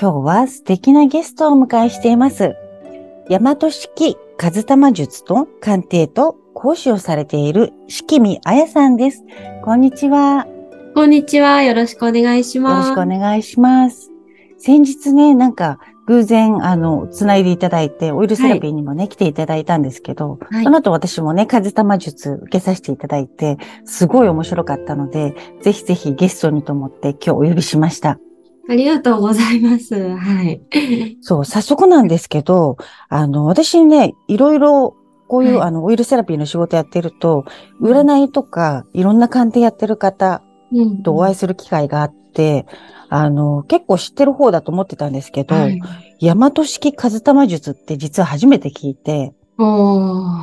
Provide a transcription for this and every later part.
今日は素敵なゲストをお迎えしています大和式風玉術と鑑定と講師をされている四季見彩さんです。こんにちは。こんにちは。よろしくお願いします。よろしくお願いします。先日ね、なんか偶然、あの、つないでいただいて、オイルセラピーにもね、来ていただいたんですけど、はいその後私もね、風玉術受けさせていただいて、すごい面白かったので、ぜひぜひゲストにと思って今日お呼びしました。ありがとうございます。はい。そう、早速なんですけど、あの、私ね、いろいろ、こういう、はいあの、オイルセラピーの仕事やってると、占いとか、いろんな鑑定やってる方うんとお会いする機会があって、あの、結構知ってる方だと思ってたんですけど、はい。大和式風玉術って実は初めて聞いて、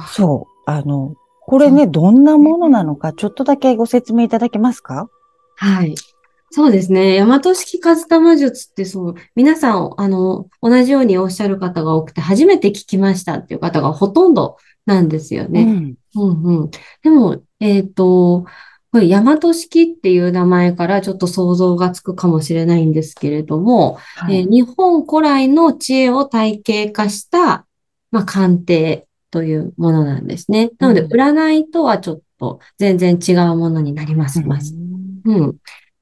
そう、あの、これね、どんなものなのか、ちょっとだけご説明いただけますか？はい。そうですね。大和式風玉術ってそう、皆さん、あの、同じようにおっしゃる方が多くて、初めて聞きましたっていう方がほとんどなんですよね。うん。うんうん。でも、えっと、これ、大和式っていう名前からちょっと想像がつくかもしれないんですけれども、はいえー日本古来の知恵を体系化した、まあ、鑑定というものなんですね。なので、うん占いとはちょっと全然違うものになります。ますうん。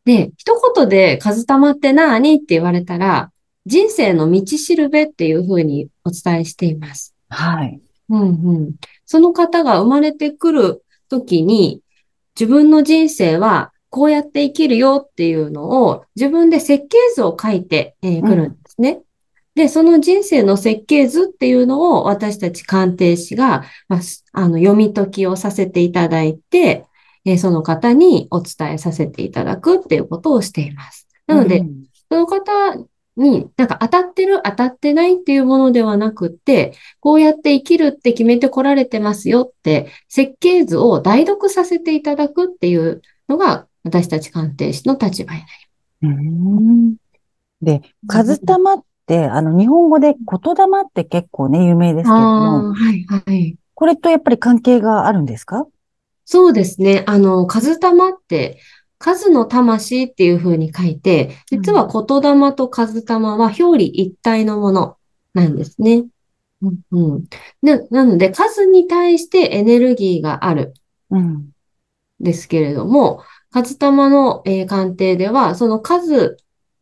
で、一言で、数玉って何って言われたら、人生の道しるべっていうふうにお伝えしています。はい。うんうん。その方が生まれてくる時に、自分の人生はこうやって生きるよっていうのを自分で設計図を書いてく、えるんですね。で、その人生の設計図っていうのを私たち鑑定士が、まあ、すあの読み解きをさせていただいて、えーその方にお伝えさせていただくっていうことをしています。なので、うんその方に、なんか当たってる、当たってないっていうものではなくって、こうやって生きるって決めてこられてますよって、設計図を代読させていただくっていうのが、私たち鑑定士の立場になりうんで、ます。風玉って、あの、日本語で言霊って結構ね、有名ですけどあも、あ、はい、はい。これとやっぱり関係があるんですか？そうですね。あの、数玉って、数の魂っていうふうに書いて、実は言霊と数玉は表裏一体のものなんですね。うんうん。な、なので、数に対してエネルギーがあるうん。ですけれども、数玉の、えー鑑定では、その数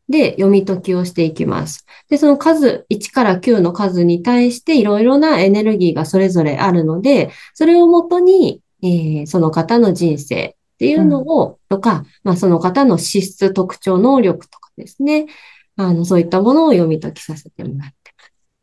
で読み解きをしていきます。で、その数、1から9の数に対していろいろなエネルギーがそれぞれあるので、それをもとに、えーその方の人生っていうのを、とか、まあ、その方の資質、特徴、能力とかですね、あの、そういったものを読み解きさせてもらっ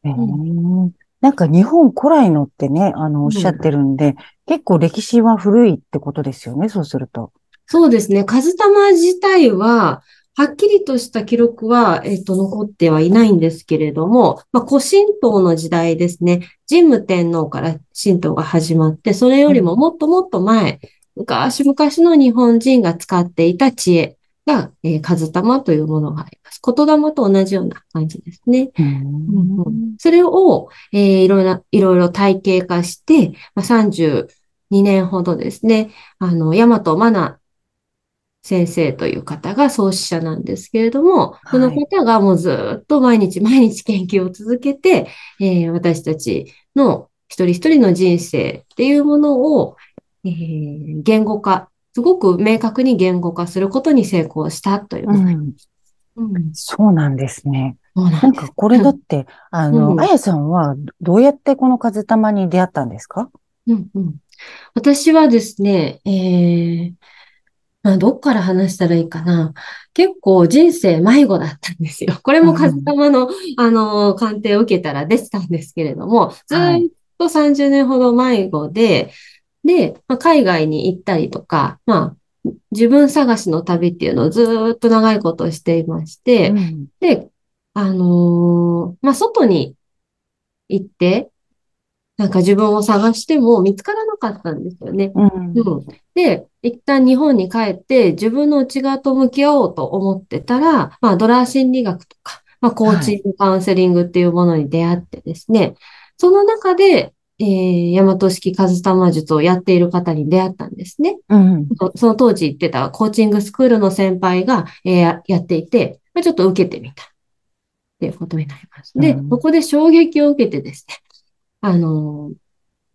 てへー。なんか日本古来のってね、あの、おっしゃってるんで、結構歴史は古いってことですよね、そうすると。そうですね。数玉自体は、はっきりとした記録は、えっと、残ってはいないんですけれども、まあ、古神道の時代ですね。神武天皇から神道が始まって、それよりももっともっと前、昔々の日本人が使っていた知恵が、えー数玉というものがあります。言霊と同じような感じですね。うんうんそれを、えーいろいろ、いろいろ体系化して、まあ、32年ほどですね、あの、大和真奈先生という方が創始者なんですけれども、はい。その方がもうずっと毎日毎日研究を続けて、えー私たちの一人一人の人生っていうものを、えー言語化、すごく明確に言語化することに成功したといううん。うん。そうなんですね。ななんんです。かこれだって、あうの、ん。あやさんはどうやってこの風玉に出会ったんですか？うんうん。私はですね、えーまあ、どっから話したらいいかな。結構人生迷子だったんですよ。これも風玉の、あの、鑑定を受けたら出てたんですけれども、ずっと30年ほど迷子で、で、まあ、海外に行ったりとか、まあ、自分探しの旅っていうのをずーっと長いことをしていまして、うんで、あのーまあ、外に行って、なんか自分を探しても見つからなかったんですよね。うん。うん。で、一旦日本に帰って自分の内側と向き合おうと思ってたら、まあドラー心理学とか、まあコーチング、カウンセリングっていうものに出会ってですね、その中で、えー、大和式和玉術をやっている方に出会ったんですね。うん。そその当時行ってたコーチングスクールの先輩が、えーややっていて、まあ、ちょっと受けてみた。っていうことになります。でうん、そこで衝撃を受けてですね、あのー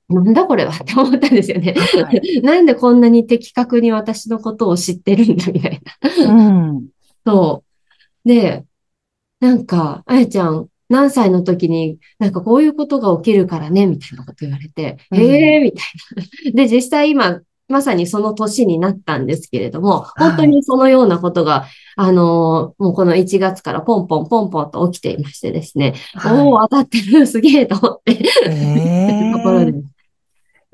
なんだこれはって思ったんですよね。はい。なんでこんなに的確に私のことを知ってるんだみたいな。うん。そう。で、なんか、あやちゃん、何歳の時に、なんかこういうことが起きるからね、みたいなこと言われて、うんへえ、みたいな。で、実際今、まさにその年になったんですけれども、い本当にそのようなことが、あのーもうこの1月からポンポンポンポンと起きていましてですね、おお、は当たってる、すげえと思って、い。えところです。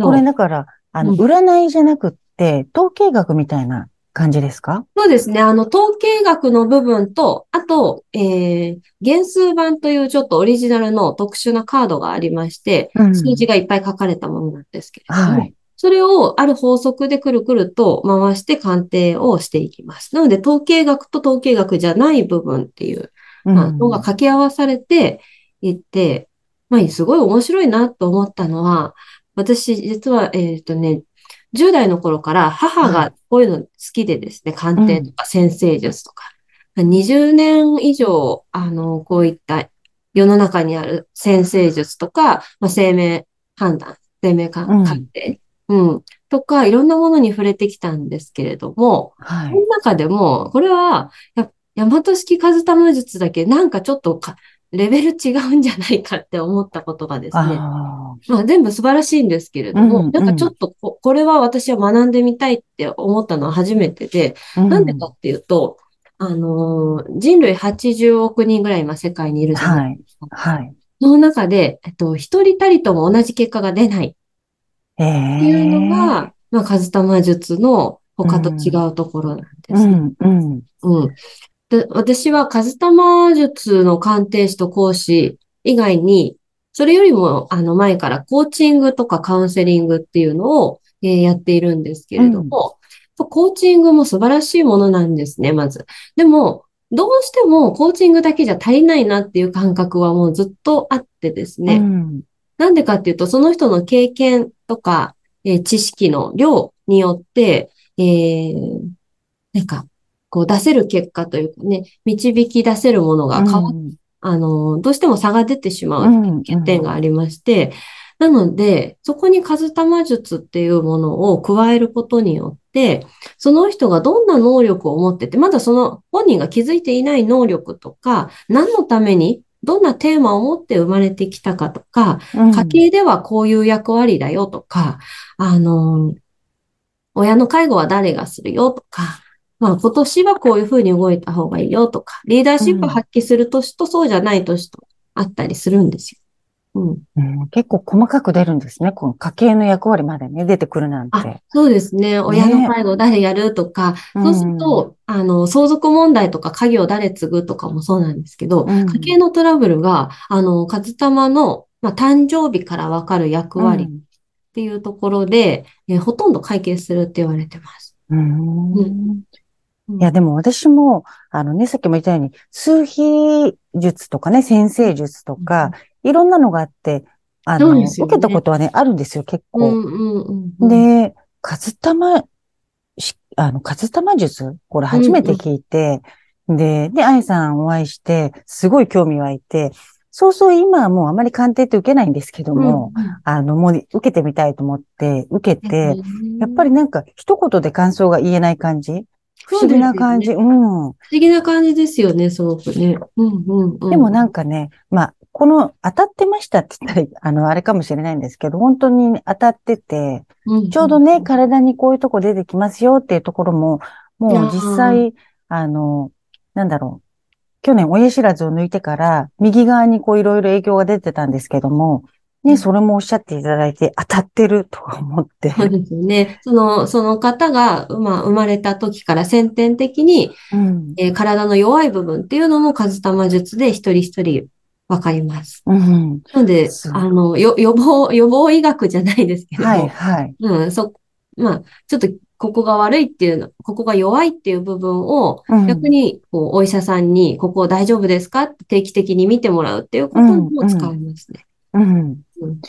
これだから、あの、うん占いじゃなくって、統計学みたいな感じですか？そうですね。あの、統計学の部分と、あと、えー、原数版というちょっとオリジナルの特殊なカードがありまして、うん数字がいっぱい書かれたものなんですけれども、はい。それをある法則でくるくると回して鑑定をしていきます。なので、統計学と統計学じゃない部分っていうまあのが掛け合わされていって、まあ、すごい面白いなと思ったのは、私、実は、えっとね、10代の頃から母はがこういうの好きでですね、鑑定とか先生術とか、20年以上、あの、こういった世の中にある先生術とか、まあ、生命判断、生命鑑定、うん、とか、いろんなものに触れてきたんですけれども、はいその。中でも、これは、や、大和式和玉術だけなんかちょっとか、レベル違うんじゃないかって思ったことがですね。あまあ全部素晴らしいんですけれども、うんなんかちょっとこ、これは私は学んでみたいって思ったのは初めてで、あ。なんでかっていうと、あのー人類80億人ぐらい今世界にいるじゃないですか。はい。その中で、えっと、一人たりとも同じ結果が出ないええっていうのが、まあ、和玉術の他と違うところなんですね。うん、うん。うん。で、私は、和玉術の鑑定士と講師以外に、それよりも、あの、前からコーチングとかカウンセリングっていうのを、えーやっているんですけれども、コーチングも素晴らしいものなんですね、まず。でも、どうしてもコーチングだけじゃ足りないなっていう感覚はもうずっとあってですね。うんなんでかっていうと、その人の経験とか、えー知識の量によって、えーなんか、こう出せる結果というかね、導き出せるものが変わっ、あの、どうしても差が出てしまううん欠点がありまして、なので、そこに数玉術っていうものを加えることによって、その人がどんな能力を持ってて、まだその本人が気づいていない能力とか、何のために、どんなテーマを持って生まれてきたかとか、うん家計ではこういう役割だよとか、あの、親の介護は誰がするよとか、まあ今年はこういうふうに動いた方がいいよとか、リーダーシップ発揮する年とそうじゃない年とあったりするんですよ。うん。うん結構細かく出るんですね。この家計の役割までね、出てくるなんあて。、そうですね。親の介護誰やるとか、そうすると、あの、相続問題とか家業誰継ぐとかもそうなんですけど、うん家計のトラブルが、あの、和玉の、まあ、誕生日からわかる役うん、割っていうところで、えーほとんど解決するって言われてます。うんうんいや、でも私も、あのね、さっきも言ったように、数比術とかね、先生術とか、いろんなのがあって、あの、ね受けたことはね、あるんですよ、結構。うんうんうんうん。で、カズタマ、しあの、カズタマ術これ初めて聞いて、で、で、愛さんお会いして、すごい興味湧いて、そうそう今はもうあまり鑑定って受けないんですけども、うんうんあの、もう受けてみたいと思って、受けて、やっぱりりなんか一言で感想が言えない感じ？不思議な感じ？うん。不思議な感じですよね、すごくね。うんうんうん。でもなんかね、まあ、この当たってましたって言ったら、あの、あれかもしれないんですけど、本当に当たってて、うんちょうどね、体にこういうとこ出てきますよっていうところも、もう実際、あの、なんだろう。去年親知らずを抜いてから、右側にこういろいろ影響が出てたんですけども、ね、うんそれもおっしゃっていただいて、当たってるとか思って。そうですよね。その、その方が、まあ、生まれた時から先天的に、うん。えー体の弱い部分っていうのも、数玉術で一人一人わかります。うん。なのであの、よ予防、予防医学じゃないですけども、はい、はい。うん、そ、まあ、ちょっとここが悪いっていうの、ここが弱いっていう部分を、うん逆に、こう、お医者さんに、ここ大丈夫ですかって定期的に見てもらうっていうことも使えますね。うん。うん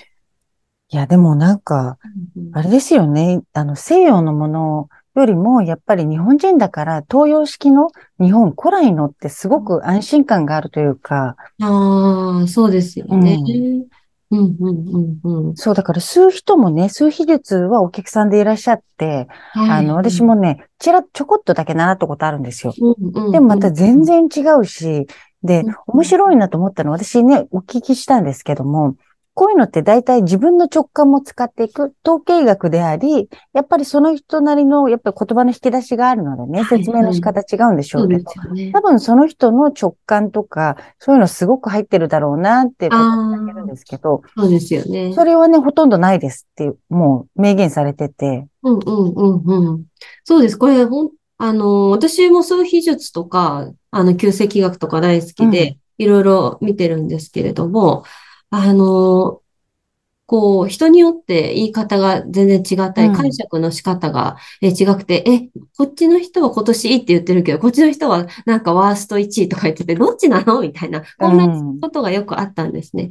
いや、でもなんか、うんあれですよね。あの、西洋のものよりも、やっぱり日本人だから、東洋式の日本古来のってすごく安心感があるというか、ああ、そうですよね。ううん、うん、うん、うん。そう、だから吸う人もね、吸う比率はお客さんでいらっしゃって、あの、私もね、ちら、ちょこっとだけ習ったことあるんですよ。うん、うん。でもまた全然違うし、でうん、面白いなと思ったのは、私ね、お聞きしたんですけども、こういうのって大体自分の直感も使っていく統計学であり、やっぱりその人なりの、やっぱり言葉の引き出しがあるのでね、はい説明の仕方違うんでしょそううけど、ですよね多。分その人の直感とか、そういうのすごく入ってるだろうなっていうことるんですけど、そうですよね。それはね、ほとんどないですって、もう明言されてて、うんうんうんうん。そうです。これ、ほん、あの、私も数秘術とか、あの、旧石学とか大好きで、いろいろ見てるんですけれども、あの、こう、人によって言い方が全然違ったり、うん解釈の仕方がえ違くて、え、こっちの人は今年いいって言ってるけど、こっちの人はなんかワースト1位とか言ってて、どっちなの？みたいな、こんなうんことがよくあったんですね。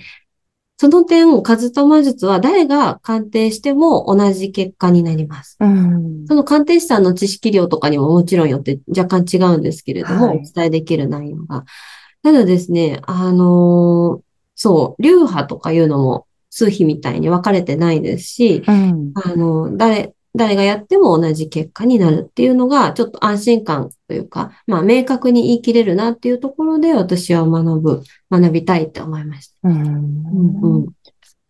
その点、数玉術は誰が鑑定しても同じ結果になります。うん。その鑑定士さんの知識量とかにももちろんよって若干違うんですけれども、はいお伝えできる内容が。ただですね、あのーそう、流派とかいうのも数比みたいに分かれてないですし、うん。あの、誰、誰がやっても同じ結果になるっていうのが、ちょっと安心感というか、まあ、明確に言い切れるなっていうところで、私は学ぶ、学びたいって思いました。うん。うんうん。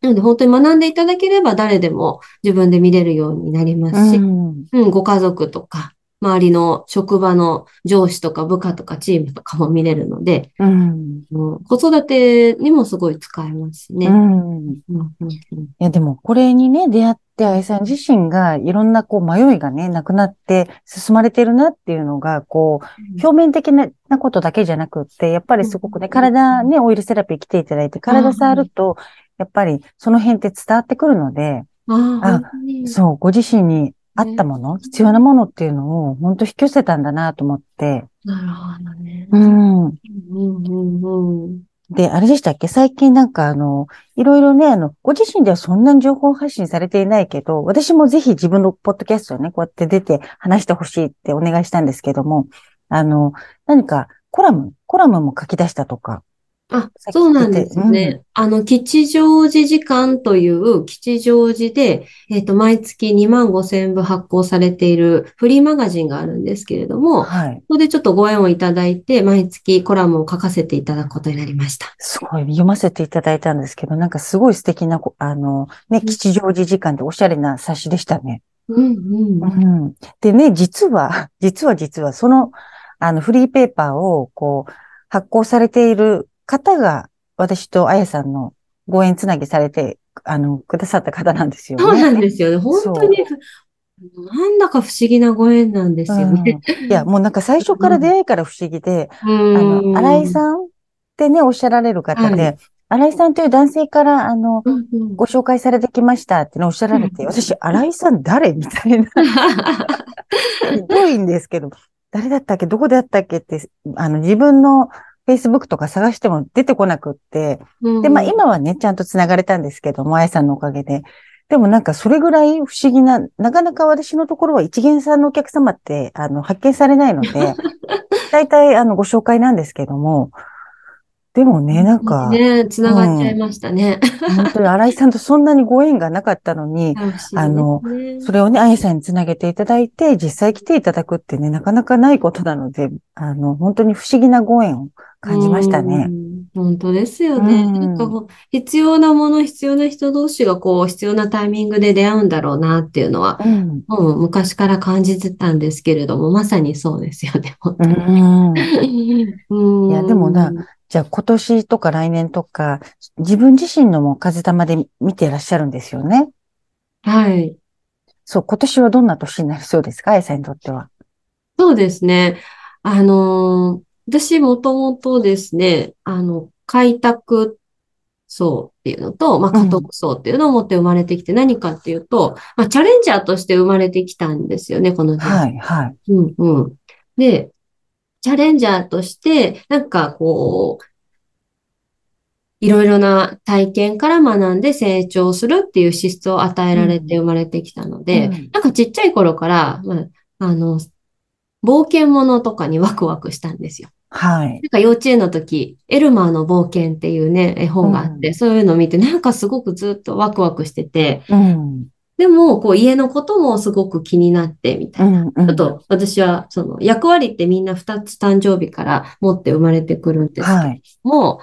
なので、本当に学んでいただければ誰でも自分で見れるようになりますし、うんうん、ご家族とか、周りの職場の上司とか部下とかチームとかも見れるので、うん。うん。子育てにもすごい使えますしね。いや、でも、これにね、出会って、愛さん自身がいろんなこう迷いがね、なくなって進まれてるなっていうのが、こう、表面的なことだけじゃなくって、やっぱりすごくね、うん体ね、オイルセラピー来ていただいて、体触ると、やっぱりその辺って伝わってくるので、あそう、ご自身に合ったもの、必要なものっていうのを、本当引き寄せたんだなと思って、なるほどね。うん。うんうんうん。で、あれでしたっけ？最近なんかあの、いろいろね、あの、ご自身ではそんなに情報発信されていないけど、私もぜひ自分のポッドキャストをね、こうやって出て話してほしいってお願いしたんですけども、あの、何かコラム、コラムも書き出したとか。あ、そうなんです言ってね。あの、吉祥寺時間という吉祥寺で、えっと、毎月2万5千部発行されているフリーマガジンがあるんですけれども、はい。そこでちょっとご縁をいただいて、毎月コラムを書かせていただくことになりました。すごい読ませていただいたんですけど、なんかすごい素敵なこ、あの、ね、吉祥寺時間でおしゃれな冊子でしたね。うんうん。うん。でね、実は、実は実は、その、あの、フリーペーパーを、こう、発行されている方が、私とあやさんのご縁つなぎされて、あの、くださった方なんですよね。そうなんですよね。本当に、なんだか不思議なご縁なんですよね。うん。いや、もうなんか最初から出会いから不思議で、うあんの、新井さんってね、おっしゃられる方はで、新井さんという男性から、あの、うんうん。ご紹介されてきましたってね、おっしゃられて、うん。私、新井さん誰？みたいな。ひどいんですけど、誰だったっけ？どこであったっけ？って、あの、自分の Facebook とか探しても出てこなくって。で、まあ今はね、ちゃんと繋がれたんですけども、あやさんのおかげで。でもなんかそれぐらい不思議な、なかなか私のところは一元さんのお客様って、あの、発見されないので、大体あの、ご紹介なんですけども、でもね、なんか、ね、繋がっちゃいましたね。本当に新井さんとそんなにご縁がなかったのに、あのそれをね、あやさんにつなげていただいて、実際来ていただくってね、なかなかないことなので、あの、本当に不思議なご縁を感じましたね。うん。本当ですよね。うんなんかこう必要なもの、必要な人同士がこう、必要なタイミングで出会うんだろうなっていうのは、うん。もう昔から感じてたんですけれども、まさにそうですよね、本う当に。ん。うんいやでもな、じゃあ今年とか来年とか、自分自身のも風玉で見てらっしゃるんですよね？はい。そう、今年はどんな年になりそうですか？あやさんにとっては。そうですね。あのー私もともとですね、あの、開拓層っていうのと、まあ、家督層っていうのを持って生まれてきて何かっていうと、まあ、チャレンジャーとして生まれてきたんですよね、この人。はい、はい。うんうん。で、チャレンジャーとして、なんかこう、いろいろな体験から学んで成長するっていう資質を与えられて生まれてきたので、うんなんかちっちゃい頃から、まあ、あの、冒険者とかにワクワクしたんですよ。はい。なんか幼稚園の時、エルマーの冒険っていうね、絵本があって、うんそういうのを見て、なんかすごくずっとワクワクしてて、うん。でも、こう家のこともすごく気になって、みたいな。うん。うんちょっと私は、その役割ってみんな2つ誕生日から持って生まれてくるんですけどはい。も、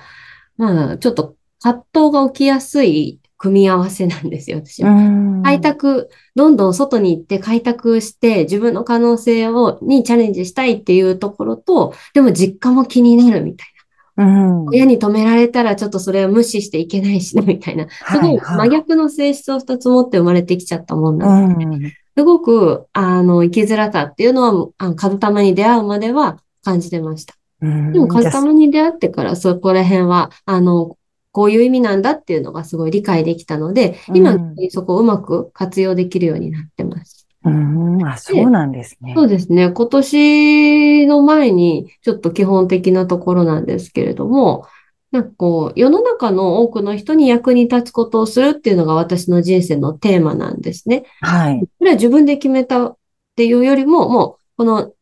まあ、ちょっと葛藤が起きやすい組み合わせなんですよ、私は。うん。開拓、どんどん外に行って開拓して自分の可能性を、にチャレンジしたいっていうところと、でも実家も気になるみたいうん。な。親に止められたらちょっとそれは無視していけないしね、みたいな。すごい真逆の性質を2つ持って生まれてきちゃったもんなんでうん。すごく、あの、生きづらさっていうのは、あの、風玉に出会うまでは感じてました。うん。でも、風じゃあ玉に出会ってから、そこら辺は、あの、こういう意味なんだっていうのがすごい理解できたので、今、うんそこをうまく活用できるようになってます。うん。あ、そうなんですね。そうですね。今年の前に、ちょっと基本的なところなんですけれども、なんかこう、世の中の多くの人に役に立つことをするっていうのが私の人生のテーマなんですね。はい。これは自分で決めたっていうよりも、もう、この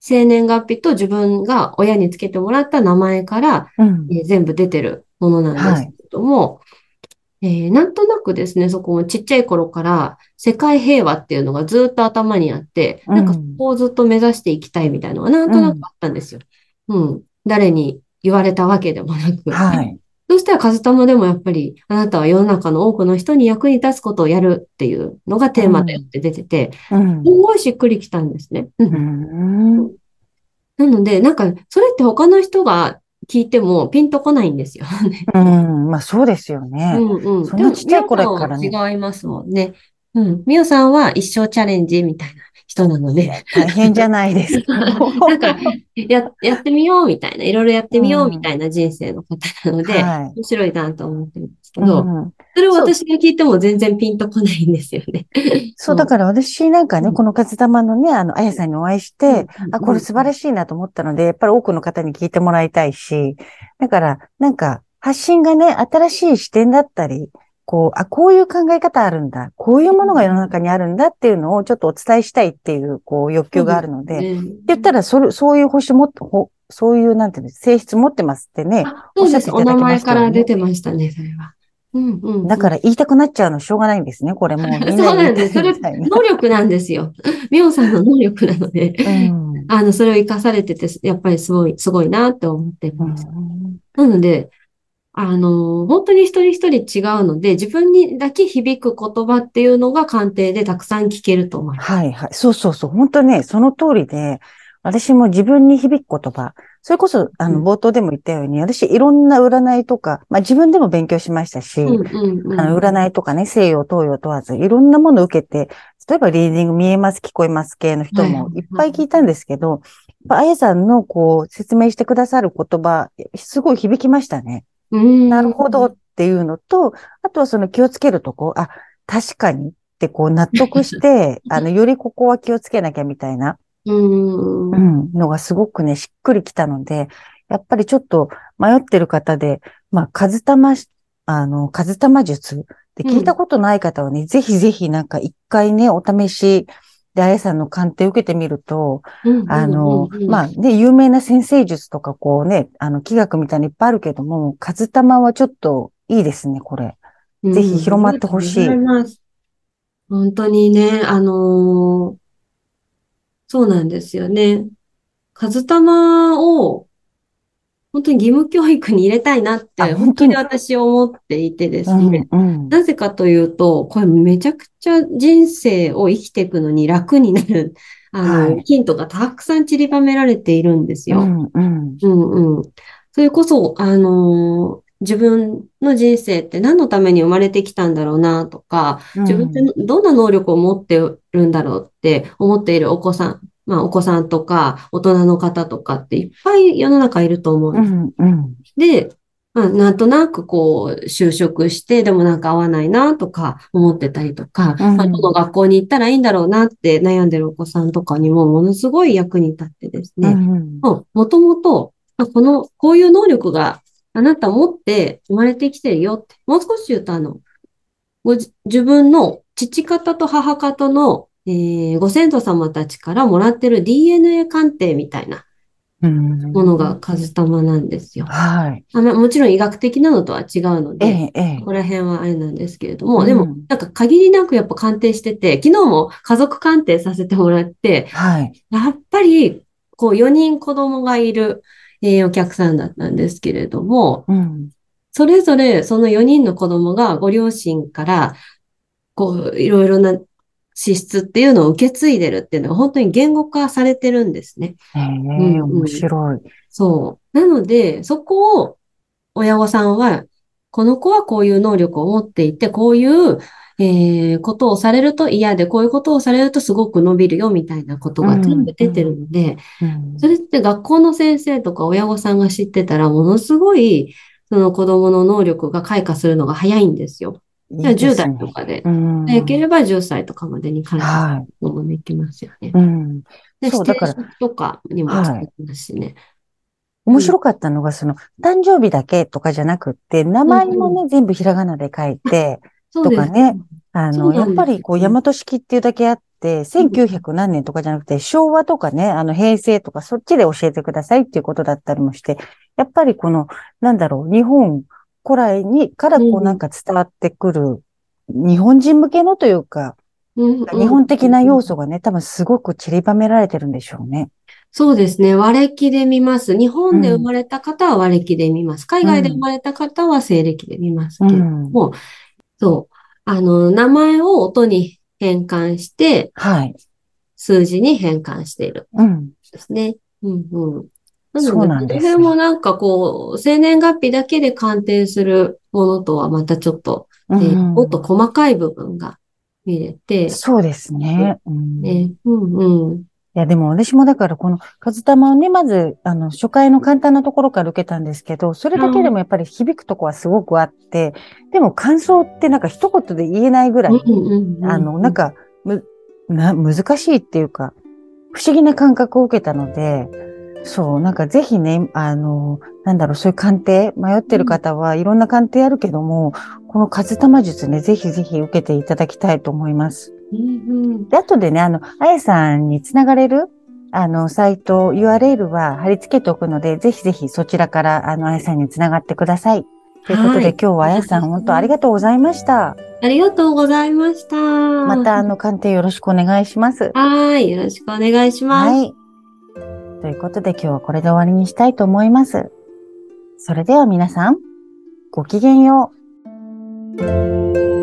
生年月日と自分が親につけてもらった名前から、うん。えー全部出てるものなんですけれども、えーなんとなくですね、そこもちっちゃい頃から世界平和っていうのがずっと頭にあって、うんなんかそこをずっと目指していきたいみたいなのがなんとなくあったんですよ。うん。誰に言われたわけでもなく。はい。そしたら、カズタマでもやっぱり、あなたは世の中の多くの人に役に立つことをやるっていうのがテーマだよって出てて、うんす。ごいしっくりきたんですね。うんうん。なので、なんか、それって他の人が聞いてもピンとこないんですよね。うん。まあそうですようね。んうん。そんなちっちゃい頃からね違いますもんね。うん。ミオさんは一生チャレンジみたいな人なので、大変じゃないですか。なんか、や、やってみようみたいな、いろいろやってみようみたいな人生の方なので、はい面白いなと思ってるんですけうど、んそれを私が聞いても全然ピンとこないんですよね。そう、だから私なんかね、うんこのカズタマのね、あの、あやさんにお会いして、あ、これ素晴らしい。なと思ったので、やっぱり多くの方に聞いてもらいたいし、だから、なんか、発信がね、新しい視点だったり、こう、あ、こういう考え方あるんだ、こういうものが世の中にあるんだっていうのをちょっとお伝えしたいっていう、こう、欲求があるので、って言ったら、それ、そういう星もっと、ほそういう、なんていうの、性質持ってますってね。あそうです。おおっしゃっていただきま名前から出てましたね、それは。うんうんうん。だから言いたくなっちゃうのしょうがないんですね、これも そうなんです。それ能力なんですよ。ミオさんの能力なので、うんあの、それを活かされてて、やっぱりすごい、すごいなって思ってるうん。なので、あの、本当に一人一人違うので、自分にだけ響く言葉っていうのが鑑定でたくさん聞けると思います。はいはい。そうそうそう。本当ね、その通りで、私も自分に響く言葉、それこそ、あの、うん冒頭でも言ったように、私いろんな占いとか、まあ自分でも勉強しましたし、うんうんうん。あの占いとかね、西洋、東洋問わず、いろんなものを受けて、例えばリーディング見えます、聞こえます系の人もはいいっぱい聞いたんですけど、やっぱあやさんのこう、説明してくださる言葉、すごい響きましたね。うんなるほどっていうのと、あとはその気をつけるとこ、あ、確かにってこう納得して、あの、よりここは気をつけなきゃみたいな、うん。う。ん、のがすごくね、しっくりきたので、やっぱりちょっと迷ってる方で、まあ、数玉し、あの、数玉術って聞いたことない方はね、ぜひぜひなんか一回ね、お試しであやさんの鑑定を受けてみると、あの、まあね、有名な先生術とかこうね、あの、気学みたいにいっぱいあるけども、数玉はちょっといいですね、これ。うんぜひ広まってほしいうござます本当にね、あのーそうなんですよね。カズタマを本当に義務教育に入れたいなって、あ本当に？私思っていてですうんね。うん。なぜかというと、これめちゃくちゃ人生を生きていくのに楽になる、あの、はいヒントがたくさん散りばめられているんですよ。うんうん。うんうん。それこそ、あのー自分の人生って何のために生まれてきたんだろうなとか、自分ってどんな能力を持ってるんだろうって思っているお子さん、まあお子さんとか大人の方とかっていっぱい世の中いると思うんうです。で、まあ、なんとなくこう、就職して、でもなんか合わないなとか思ってたりとか、うん。まあ、どの学校に行ったらいいんだろうなって悩んでるお子さんとかにもものすごい役に立ってですね、うんももともと、あこの、こういう能力があなた持って生まれてきてるよって、もう少し言うとあの、ごじ自分の父方と母方の、えーご先祖様たちからもらってる DNA 鑑定みたいなうんものが数玉なんですよ。はい。もちろん医学的なのとは違うので、ええ、ええこ。こら辺はあれなんですけれども、うんでも、なんか限りなくやっぱ鑑定してて、昨日も家族鑑定させてもらって、はい。やっぱり、こう4人子供がいる、えーお客さんだったんですけれども、うん。それぞれその4人の子供がご両親から、こう、いろいろな資質っていうのを受け継いでるっていうのが本当に言語化されてるんですね。ええ、うん面白い。そう。なので、そこを親御さんは、この子はこういう能力を持っていて、こういう、えーことをされると嫌で、こういうことをされるとすごく伸びるよみたいなことが全部出てるので、うんそれって学校の先生とか親御さんが知ってたら、ものすごい、その子供の能力が開花するのが早いんですよ。10いいね代とかで。うん。早ければ10歳とかまでに開花はい。するのもできますよね。うん。で、そうだからとかにも使はいえますしね。面白かったのが、その、誕生日だけとかじゃなくって、名前もね、全部ひらがなで書いて、とかね。あの、やっぱりこう、大和式っていうだけあって、1900何年とかじゃなくて、昭和とかね、あの、平成とか、そっちで教えてくださいっていうことだったりもして、やっぱりこの、なんだろう、日本古来に、からこううんなんか伝わってくる、日本人向けのというか、うんうん日本的な要素がね、多分すごく散りばめられてるんでしょうね。そうですね。和暦で見ます。日本で生まれた方は和暦で見ます。海外で生まれた方は西暦で見ますけれども、そう。あの、名前を音に変換して、はい。数字に変換しているうん。んですね。うんうん。なそうので、なんですねこの辺もなんかこう、生年月日だけで鑑定するものとはまたちょっと、えーうんもっと細かい部分が見れて、そうですね。うんね、うんうん。いや、でも私もだからこの、カズタマをね、まず、あの、初回の簡単なところから受けたんですけど、それだけでもやっぱり響くとこはすごくあって、でも感想ってなんか一言で言えないぐらい、うんうんうんあの、なんか、む、な、難しいっていうか、不思議な感覚を受けたので、そう、なんかぜひね、あの、なんだろう、そういう鑑定、迷ってる方はいろんな鑑定あるけども、このカズタマ術ね、ぜひぜひ受けていただきたいと思います。うんうんで、後でね、あの、あやさんにつながれる、あの、サイト、URL は貼り付けておくので、ぜひぜひそちらから、あの、あやさんにつながってください。ということで、はい今日はあやさん、本当ありがとうございました。ありがとうございました。また、あの、鑑定よろしくお願いします。はい。よろしくお願いします。はい。ということで、今日はこれで終わりにしたいと思います。それでは皆さん、ごきげんよう。